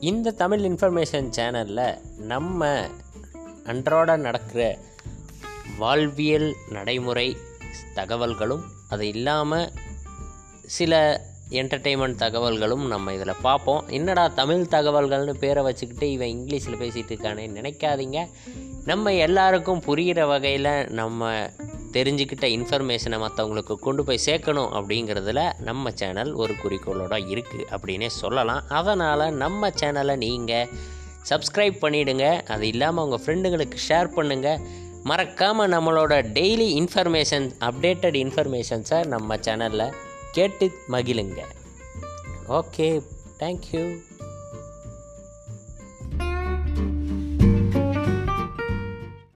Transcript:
இந்த தமிழ் இன்ஃபர்மேஷன் சேனலில் நம்ம அன்றாட நடக்கிற வாழ்வியல் நடைமுறை தகவல்களும் அது இல்லாமல் சில என்டர்டெயின்மெண்ட் தகவல்களும் நம்ம இதில் பார்ப்போம். என்னடா தமிழ் தகவல்கள்னு பேரை வச்சுக்கிட்டு இவன் இங்கிலீஷில் பேசிகிட்டு இருக்கானே நினைக்காதீங்க. நம்ம எல்லாருக்கும் புரிகிற வகையில் நம்ம தெரிஞ்சுக்கிட்ட இன்ஃபர்மேஷனை மற்றவங்களுக்கு கொண்டு போய் சேர்க்கணும் அப்படிங்கிறதுல நம்ம சேனல் ஒரு குறிக்கோளோட இருக்குது அப்படின்னே சொல்லலாம். அதனால் நம்ம சேனலை நீங்கள் சப்ஸ்கிரைப் பண்ணிவிடுங்க அது இல்லாமல் உங்கள் ஃப்ரெண்டுங்களுக்கு ஷேர் பண்ணுங்கள் மறக்காமல் நம்மளோட டெய்லி இன்ஃபர்மேஷன் அப்டேட்டட் இன்ஃபர்மேஷன்ஸை நம்ம சேனலில் கேட்டு மகிழுங்க. Okay thank you